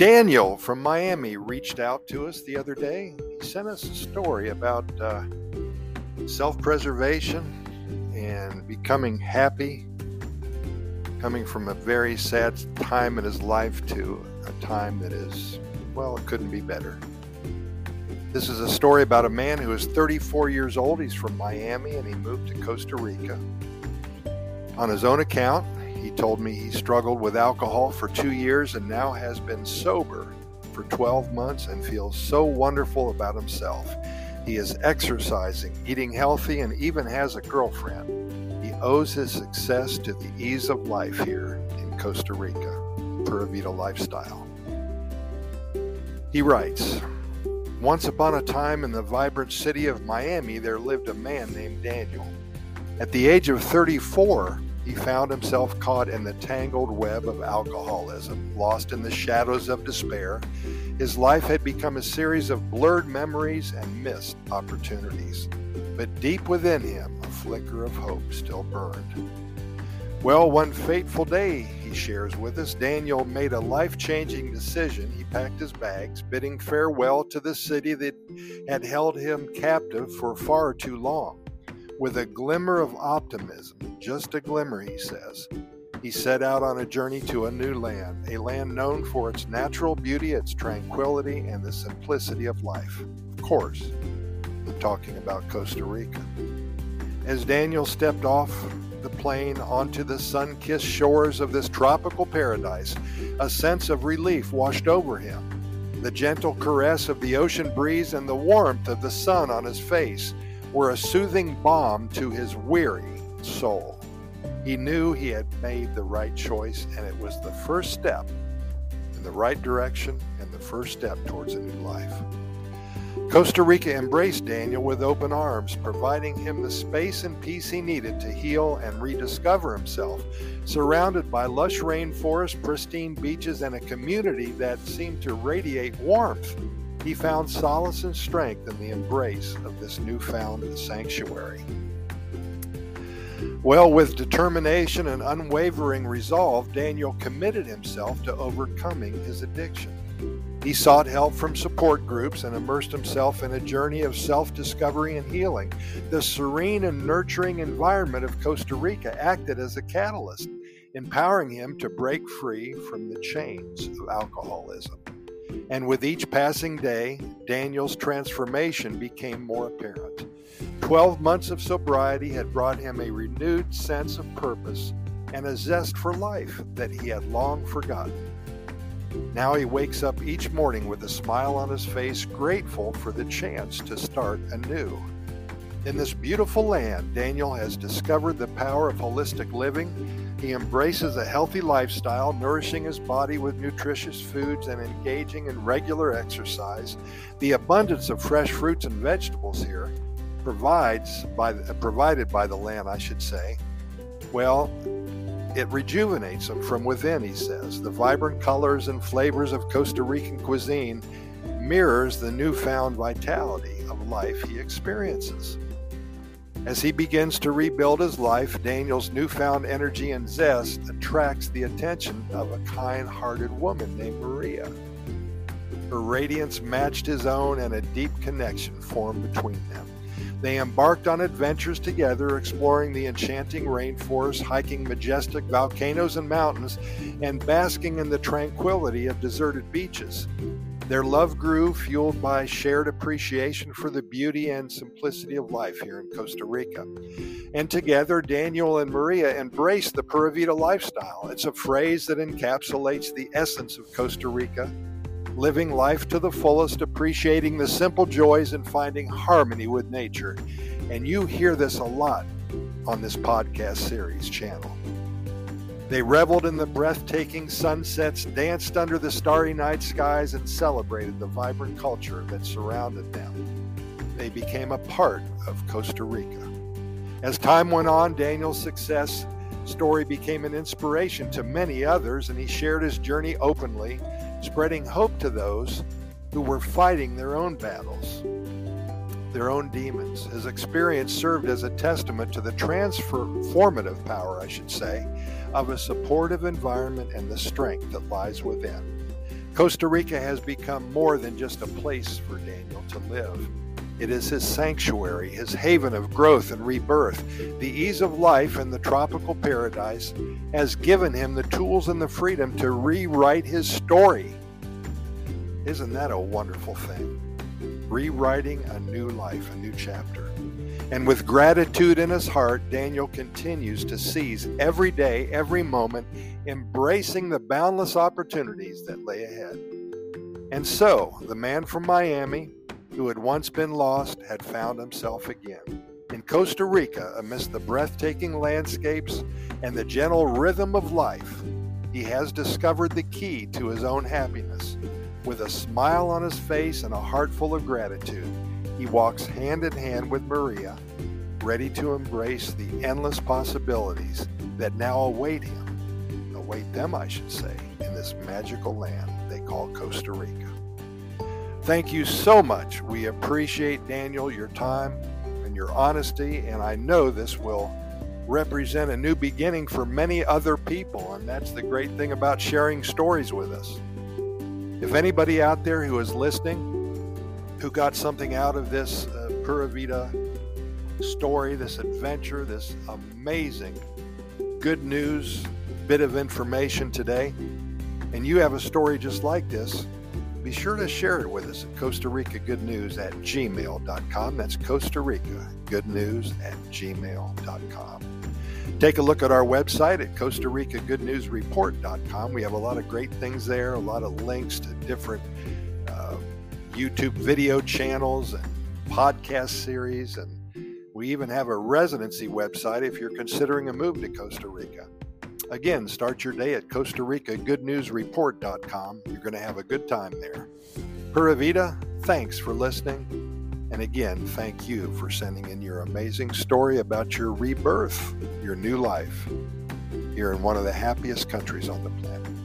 Daniel from Miami reached out to us the other day. He sent us a story about uh, self preservation and becoming happy, coming from a very sad time in his life to a time that is, well, it couldn't be better. This is a story about a man who is 34 years old. He's from Miami and he moved to Costa Rica. On his own account, he told me he struggled with alcohol for two years and now has been sober for 12 months and feels so wonderful about himself. He is exercising, eating healthy, and even has a girlfriend. He owes his success to the ease of life here in Costa Rica, Pura Vida lifestyle. He writes Once upon a time in the vibrant city of Miami, there lived a man named Daniel. At the age of 34, he found himself caught in the tangled web of alcoholism, lost in the shadows of despair. His life had become a series of blurred memories and missed opportunities. But deep within him, a flicker of hope still burned. Well, one fateful day, he shares with us, Daniel made a life changing decision. He packed his bags, bidding farewell to the city that had held him captive for far too long. With a glimmer of optimism, just a glimmer, he says, he set out on a journey to a new land, a land known for its natural beauty, its tranquility, and the simplicity of life. Of course, I'm talking about Costa Rica. As Daniel stepped off the plane onto the sun kissed shores of this tropical paradise, a sense of relief washed over him. The gentle caress of the ocean breeze and the warmth of the sun on his face were a soothing balm to his weary soul. He knew he had made the right choice, and it was the first step in the right direction and the first step towards a new life. Costa Rica embraced Daniel with open arms, providing him the space and peace he needed to heal and rediscover himself. Surrounded by lush rainforest, pristine beaches, and a community that seemed to radiate warmth he found solace and strength in the embrace of this newfound sanctuary. Well, with determination and unwavering resolve, Daniel committed himself to overcoming his addiction. He sought help from support groups and immersed himself in a journey of self discovery and healing. The serene and nurturing environment of Costa Rica acted as a catalyst, empowering him to break free from the chains of alcoholism. And with each passing day, Daniel's transformation became more apparent. Twelve months of sobriety had brought him a renewed sense of purpose and a zest for life that he had long forgotten. Now he wakes up each morning with a smile on his face, grateful for the chance to start anew. In this beautiful land, Daniel has discovered the power of holistic living he embraces a healthy lifestyle, nourishing his body with nutritious foods and engaging in regular exercise. The abundance of fresh fruits and vegetables here provides by uh, provided by the land, I should say. Well, it rejuvenates him from within, he says. The vibrant colors and flavors of Costa Rican cuisine mirrors the newfound vitality of life he experiences. As he begins to rebuild his life, Daniel's newfound energy and zest attracts the attention of a kind hearted woman named Maria. Her radiance matched his own, and a deep connection formed between them. They embarked on adventures together, exploring the enchanting rainforest, hiking majestic volcanoes and mountains, and basking in the tranquility of deserted beaches. Their love grew, fueled by shared appreciation for the beauty and simplicity of life here in Costa Rica. And together, Daniel and Maria embraced the Pura Vida lifestyle. It's a phrase that encapsulates the essence of Costa Rica living life to the fullest, appreciating the simple joys, and finding harmony with nature. And you hear this a lot on this podcast series channel. They reveled in the breathtaking sunsets, danced under the starry night skies, and celebrated the vibrant culture that surrounded them. They became a part of Costa Rica. As time went on, Daniel's success story became an inspiration to many others, and he shared his journey openly, spreading hope to those who were fighting their own battles, their own demons. His experience served as a testament to the transformative power, I should say, of a supportive environment and the strength that lies within. Costa Rica has become more than just a place for Daniel to live. It is his sanctuary, his haven of growth and rebirth. The ease of life in the tropical paradise has given him the tools and the freedom to rewrite his story. Isn't that a wonderful thing? Rewriting a new life, a new chapter. And with gratitude in his heart, Daniel continues to seize every day, every moment, embracing the boundless opportunities that lay ahead. And so, the man from Miami, who had once been lost, had found himself again. In Costa Rica, amidst the breathtaking landscapes and the gentle rhythm of life, he has discovered the key to his own happiness. With a smile on his face and a heart full of gratitude, he walks hand in hand with Maria, ready to embrace the endless possibilities that now await him, await them, I should say, in this magical land they call Costa Rica. Thank you so much. We appreciate, Daniel, your time and your honesty, and I know this will represent a new beginning for many other people, and that's the great thing about sharing stories with us. If anybody out there who is listening, who got something out of this uh, Pura Vida story, this adventure, this amazing good news bit of information today, and you have a story just like this, be sure to share it with us at Costa Rica Good News at gmail.com. That's Costa Rica Good News at gmail.com. Take a look at our website at Costa Rica Good News Report.com. We have a lot of great things there, a lot of links to different YouTube video channels and podcast series. And we even have a residency website if you're considering a move to Costa Rica. Again, start your day at Costa Rica Good News Report.com. You're going to have a good time there. Pura Vida, thanks for listening. And again, thank you for sending in your amazing story about your rebirth, your new life, here in one of the happiest countries on the planet.